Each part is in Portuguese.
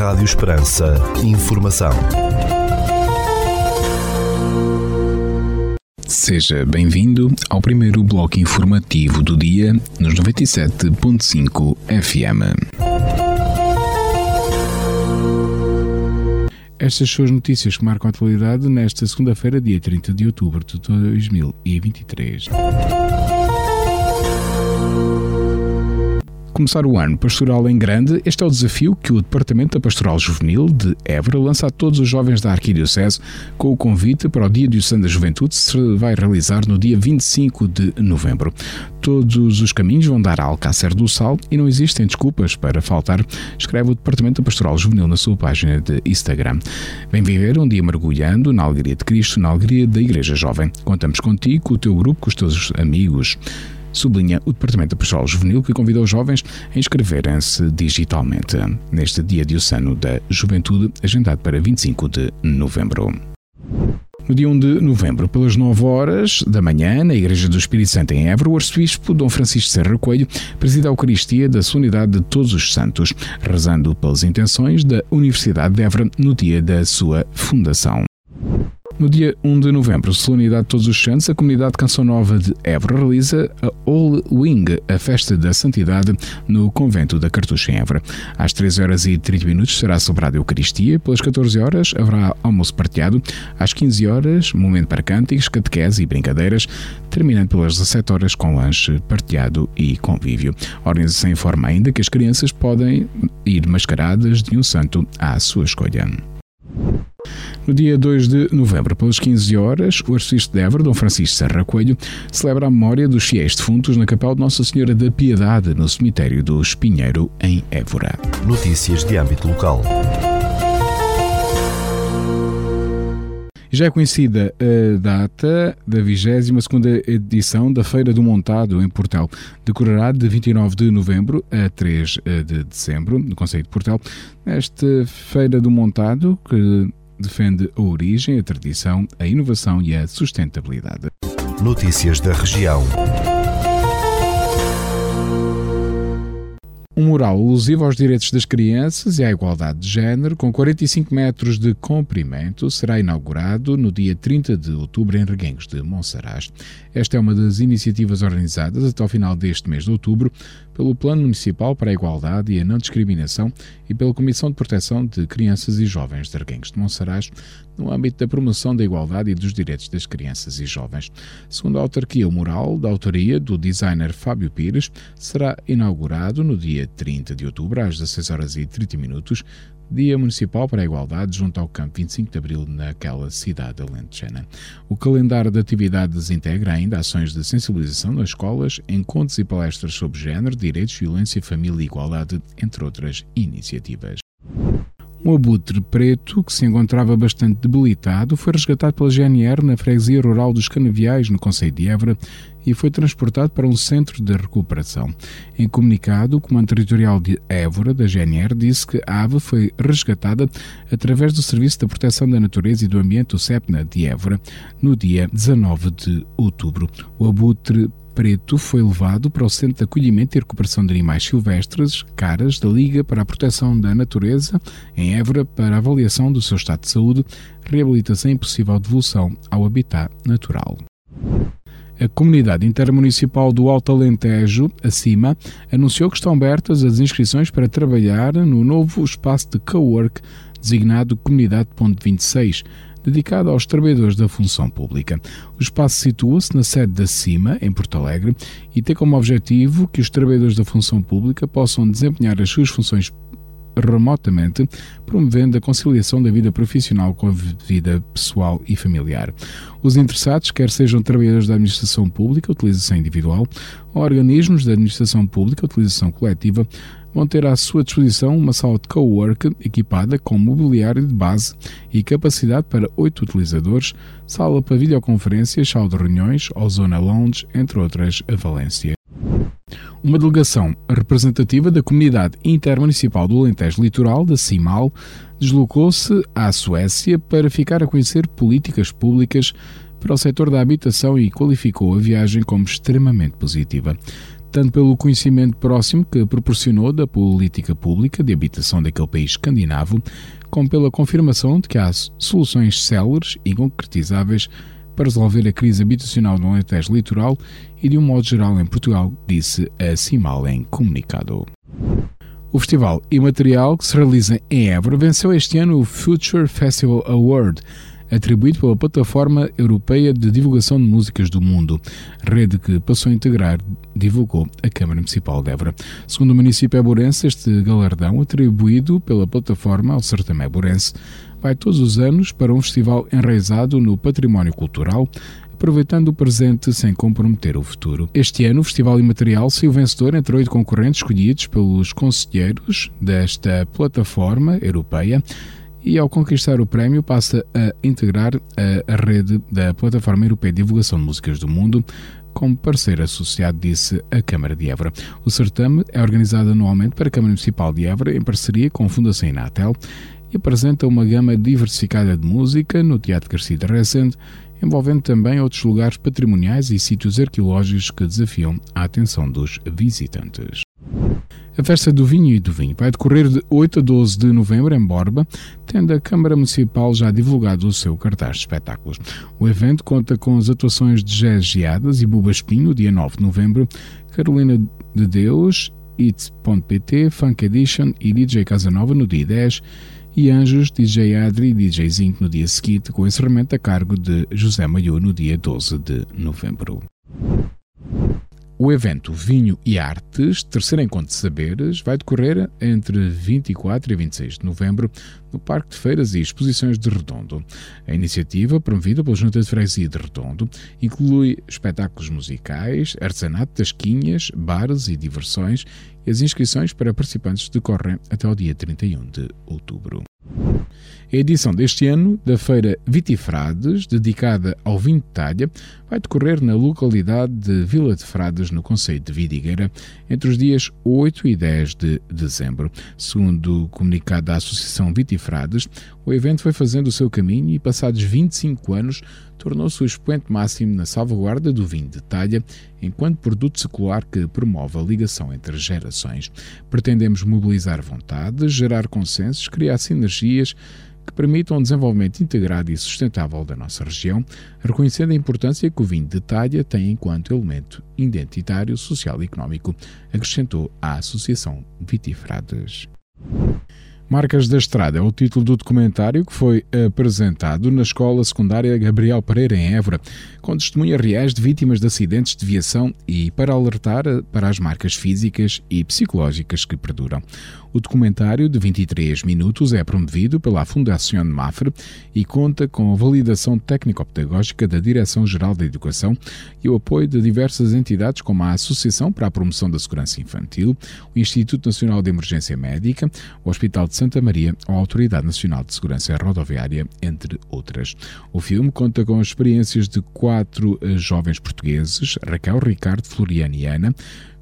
Rádio Esperança. Informação. Seja bem-vindo ao primeiro bloco informativo do dia nos 97.5 FM. Estas são as notícias que marcam a atualidade nesta segunda-feira, dia 30 de outubro de 2023. Começar o ano pastoral em grande, este é o desafio que o Departamento da Pastoral Juvenil de Évora lança a todos os jovens da Arquidiocese com o convite para o Dia Diocesano da Juventude que se vai realizar no dia 25 de novembro. Todos os caminhos vão dar a Alcácer do Sal e não existem desculpas para faltar, escreve o Departamento da Pastoral Juvenil na sua página de Instagram. Vem viver um dia mergulhando na alegria de Cristo, na alegria da Igreja Jovem. Contamos contigo, com o teu grupo, com os teus amigos sublinha o Departamento da Pastoral Juvenil que convidou os jovens a inscreverem-se digitalmente neste Dia Diocesano da Juventude, agendado para 25 de novembro. No dia 1 de novembro, pelas 9 horas da manhã, na Igreja do Espírito Santo em Évora, o arcebispo Dom Francisco Serra Coelho presida a Eucaristia da Solenidade de Todos os Santos, rezando pelas intenções da Universidade de Évora no dia da sua fundação. No dia 1 de novembro, solenidade de Todos os Santos, a comunidade Canção Nova de Évora realiza a All Wing, a festa da santidade, no convento da Cartucha em Évora. Às 13 horas e 30 minutos será celebrada a Eucaristia, pelas 14 horas haverá almoço partilhado, às 15 horas, momento para cânticos, catequese e brincadeiras, terminando pelas 17 horas com lanche partilhado e convívio. A organização informa ainda que as crianças podem ir mascaradas de um santo à sua escolha. No dia 2 de novembro, pelas 15 horas, o arcebispo de Évora, Dom Francisco Serra Coelho, celebra a memória dos fiéis defuntos na capela de Nossa Senhora da Piedade, no cemitério do Espinheiro, em Évora. Notícias de âmbito local. Já é conhecida a data da 22 edição da Feira do Montado em Portel. Decorará de 29 de novembro a 3 de dezembro, no Conselho de Portel. Esta Feira do Montado, que defende a origem, a tradição, a inovação e a sustentabilidade. Notícias da região. Um mural alusivo aos direitos das crianças e à igualdade de género, com 45 metros de comprimento, será inaugurado no dia 30 de outubro em Reguengos de Monsaraz. Esta é uma das iniciativas organizadas até ao final deste mês de outubro pelo Plano Municipal para a Igualdade e a Não Discriminação e pela Comissão de Proteção de Crianças e Jovens de Arguengues de Monsaraz, no âmbito da promoção da igualdade e dos direitos das crianças e jovens. Segundo a autarquia, o mural, da autoria do designer Fábio Pires, será inaugurado no dia 30 de outubro, às 16 horas e 30 minutos, Dia Municipal para a Igualdade, junto ao Campo 25 de Abril, naquela cidade alentejana. O calendário de atividades integra ainda ações de sensibilização nas escolas, encontros e palestras sobre género, direitos, violência, família e igualdade, entre outras iniciativas. Um abutre preto, que se encontrava bastante debilitado, foi resgatado pela GNR na freguesia rural dos Canaviais, no Conselho de Évora, e foi transportado para um centro de recuperação. Em comunicado, o Comando Territorial de Évora, da GNR, disse que a ave foi resgatada através do Serviço de Proteção da Natureza e do Ambiente, o CEPNA, de Évora, no dia 19 de outubro. O abutre Preto foi levado para o Centro de Acolhimento e Recuperação de Animais Silvestres, CARAS, da Liga para a Proteção da Natureza, em Évora, para avaliação do seu estado de saúde, reabilitação e possível devolução ao habitat natural. A Comunidade Intermunicipal do Alto Alentejo, acima, anunciou que estão abertas as inscrições para trabalhar no novo espaço de cowork designado Comunidade Ponto 26, dedicado aos trabalhadores da função pública. O espaço situa-se na sede da CIMA, em Porto Alegre, e tem como objetivo que os trabalhadores da função pública possam desempenhar as suas funções remotamente, promovendo a conciliação da vida profissional com a vida pessoal e familiar. Os interessados, quer sejam trabalhadores da administração pública, utilização individual, ou organismos da administração pública, utilização coletiva, vão ter à sua disposição uma sala de cowork equipada com mobiliário de base e capacidade para oito utilizadores, sala para videoconferências, sala de reuniões ou zona lounge, entre outras a Valência. Uma delegação representativa da Comunidade Intermunicipal do Alentejo Litoral, da CIMAL, deslocou-se à Suécia para ficar a conhecer políticas públicas para o setor da habitação e qualificou a viagem como extremamente positiva. Tanto pelo conhecimento próximo que proporcionou da política pública de habitação daquele país escandinavo, como pela confirmação de que há soluções céleres e concretizáveis para resolver a crise habitacional no Alentejo Litoral e de um modo geral em Portugal, disse a CIMAL em comunicado. O festival imaterial que se realiza em Évora venceu este ano o Future Festival Award, atribuído pela Plataforma Europeia de Divulgação de Músicas do Mundo, rede que passou a integrar, divulgou a Câmara Municipal de Évora. Segundo o município eborense, este galardão, atribuído pela plataforma ao certame eborense, vai todos os anos para um festival enraizado no património cultural, aproveitando o presente sem comprometer o futuro. Este ano, o Festival Imaterial saiu vencedor entre oito concorrentes escolhidos pelos conselheiros desta plataforma europeia e, ao conquistar o prémio, passa a integrar a, rede da Plataforma Europeia de Divulgação de Músicas do Mundo como parceiro associado, disse a Câmara de Évora. O certame é organizado anualmente para a Câmara Municipal de Évora em parceria com a Fundação Inatel e apresenta uma gama diversificada de música no Teatro de Recente, envolvendo também outros lugares patrimoniais e sítios arqueológicos que desafiam a atenção dos visitantes. A festa do vinho e do vinho vai decorrer de 8 a 12 de novembro em Borba, tendo a Câmara Municipal já divulgado o seu cartaz de espetáculos. O evento conta com as atuações de Jazz Geadas e Buba Espinho, dia 9 de novembro, Carolina de Deus, It's.pt, Funk Edition e DJ Casanova no dia 10 e Anjos, DJ Adri e DJ Zinc no dia seguinte, com encerramento a cargo de José Maior no dia 12 de novembro. O evento Vinho e Artes, terceiro encontro de saberes, vai decorrer entre 24 e 26 de novembro no Parque de Feiras e Exposições de Redondo. A iniciativa, promovida pela Junta de Freguesia de Redondo, inclui espetáculos musicais, artesanato, tasquinhas, bares e diversões e as inscrições para participantes decorrem até o dia 31 de outubro. A edição deste ano da Feira Vitifrades, dedicada ao vinho de talha, vai decorrer na localidade de Vila de Frades, no Conselho de Vidigueira, entre os dias 8 e 10 de dezembro. Segundo o comunicado da Associação Vitifrades, o evento foi fazendo o seu caminho e, passados 25 anos, tornou-se o expoente máximo na salvaguarda do vinho de talha, enquanto produto secular que promove a ligação entre gerações. Pretendemos mobilizar vontades, gerar consensos, criar sinergias que permitam um desenvolvimento integrado e sustentável da nossa região, reconhecendo a importância que o vinho de talha tem enquanto elemento identitário, social e económico, acrescentou a Associação Vitifrades. Marcas da Estrada é o título do documentário que foi apresentado na Escola Secundária Gabriel Pereira, em Évora, com testemunhas reais de vítimas de acidentes de viação e para alertar para as marcas físicas e psicológicas que perduram. O documentário, de 23 minutos, é promovido pela Fundação Mafre e conta com a validação técnico-pedagógica da Direção-Geral da Educação e o apoio de diversas entidades como a Associação para a Promoção da Segurança Infantil, o Instituto Nacional de Emergência Médica, o Hospital de Santa Maria ou a Autoridade Nacional de Segurança Rodoviária, entre outras. O filme conta com as experiências de quatro eh, jovens portugueses, Raquel, Ricardo, Floriana e Ana,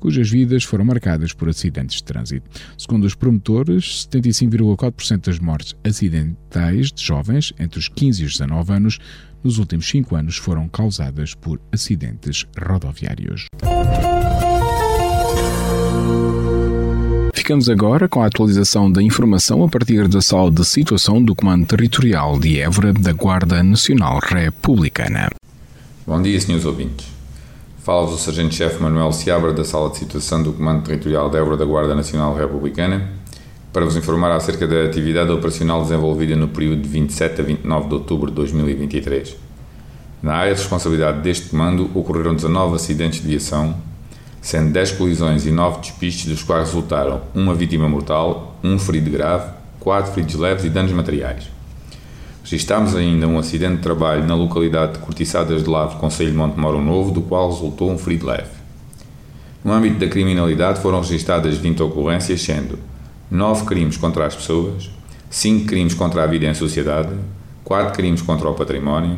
cujas vidas foram marcadas por acidentes de trânsito. Segundo os promotores, 75,4% das mortes acidentais de jovens entre os 15 e os 19 anos nos últimos 5 anos foram causadas por acidentes rodoviários. Ficamos agora com a atualização da informação a partir da sala de situação do Comando Territorial de Évora da Guarda Nacional Republicana. Bom dia, senhores ouvintes. Fala-vos o Sargento-Chefe Manuel Seabra da Sala de Situação do Comando Territorial de Évora da Guarda Nacional Republicana para vos informar acerca da atividade operacional desenvolvida no período de 27 a 29 de outubro de 2023. Na área de responsabilidade deste comando ocorreram 19 acidentes de viação, sendo 10 colisões e 9 despistes, dos quais resultaram uma vítima mortal, um ferido grave, 4 feridos leves e danos materiais. Registámos ainda um acidente de trabalho na localidade de Cortiçadas de Lavre, Conselho de Montemoro Novo, do qual resultou um ferido leve. No âmbito da criminalidade foram registadas 20 ocorrências, sendo 9 crimes contra as pessoas, 5 crimes contra a vida em sociedade, 4 crimes contra o património,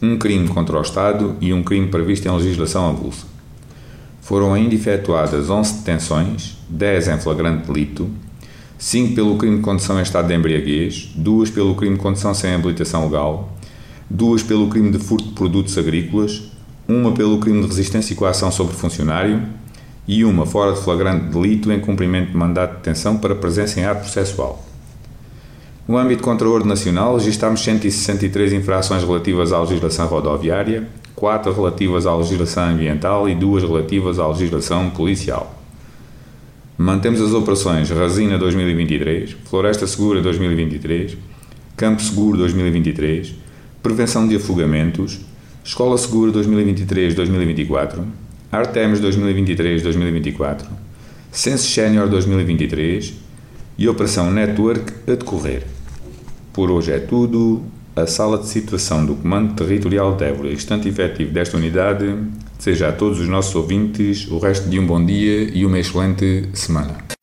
1 crime contra o Estado e um crime previsto em legislação avulsa. Foram ainda efetuadas 11 detenções, 10 em flagrante delito, 5 pelo crime de condução em estado de embriaguez, 2 pelo crime de condução sem habilitação legal, 2 pelo crime de furto de produtos agrícolas, uma pelo crime de resistência e coação sobre funcionário e uma fora de flagrante delito em cumprimento de mandato de detenção para presença em ato processual. No âmbito contra a ordem nacional, registámos 163 infrações relativas à legislação rodoviária, 4 relativas à legislação ambiental e 2 relativas à legislação policial. Mantemos as operações Resina 2023, Floresta Segura 2023, Campo Seguro 2023, Prevenção de Afogamentos, Escola Segura 2023-2024, Artemis 2023-2024, Sense Senior 2023 e Operação Network a decorrer. Por hoje é tudo. A sala de situação do Comando Territorial de Évora, instante efetivo desta unidade, deseja a todos os nossos ouvintes o resto de um bom dia e uma excelente semana.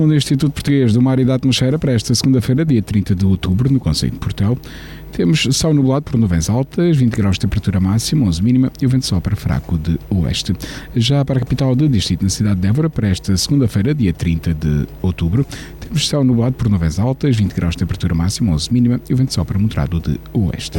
Segundo o Instituto Português do Mar e da Atmosfera, para esta segunda-feira, dia 30 de outubro, no Conselho de Portel, temos céu nublado por nuvens altas, 20 graus de temperatura máxima, 11 mínima e o vento sopra fraco de oeste. Já para a capital do distrito, na cidade de Évora, para esta segunda-feira, dia 30 de outubro, temos céu nublado por nuvens altas, 20 graus de temperatura máxima, 11 mínima e o vento sopra moderado de oeste.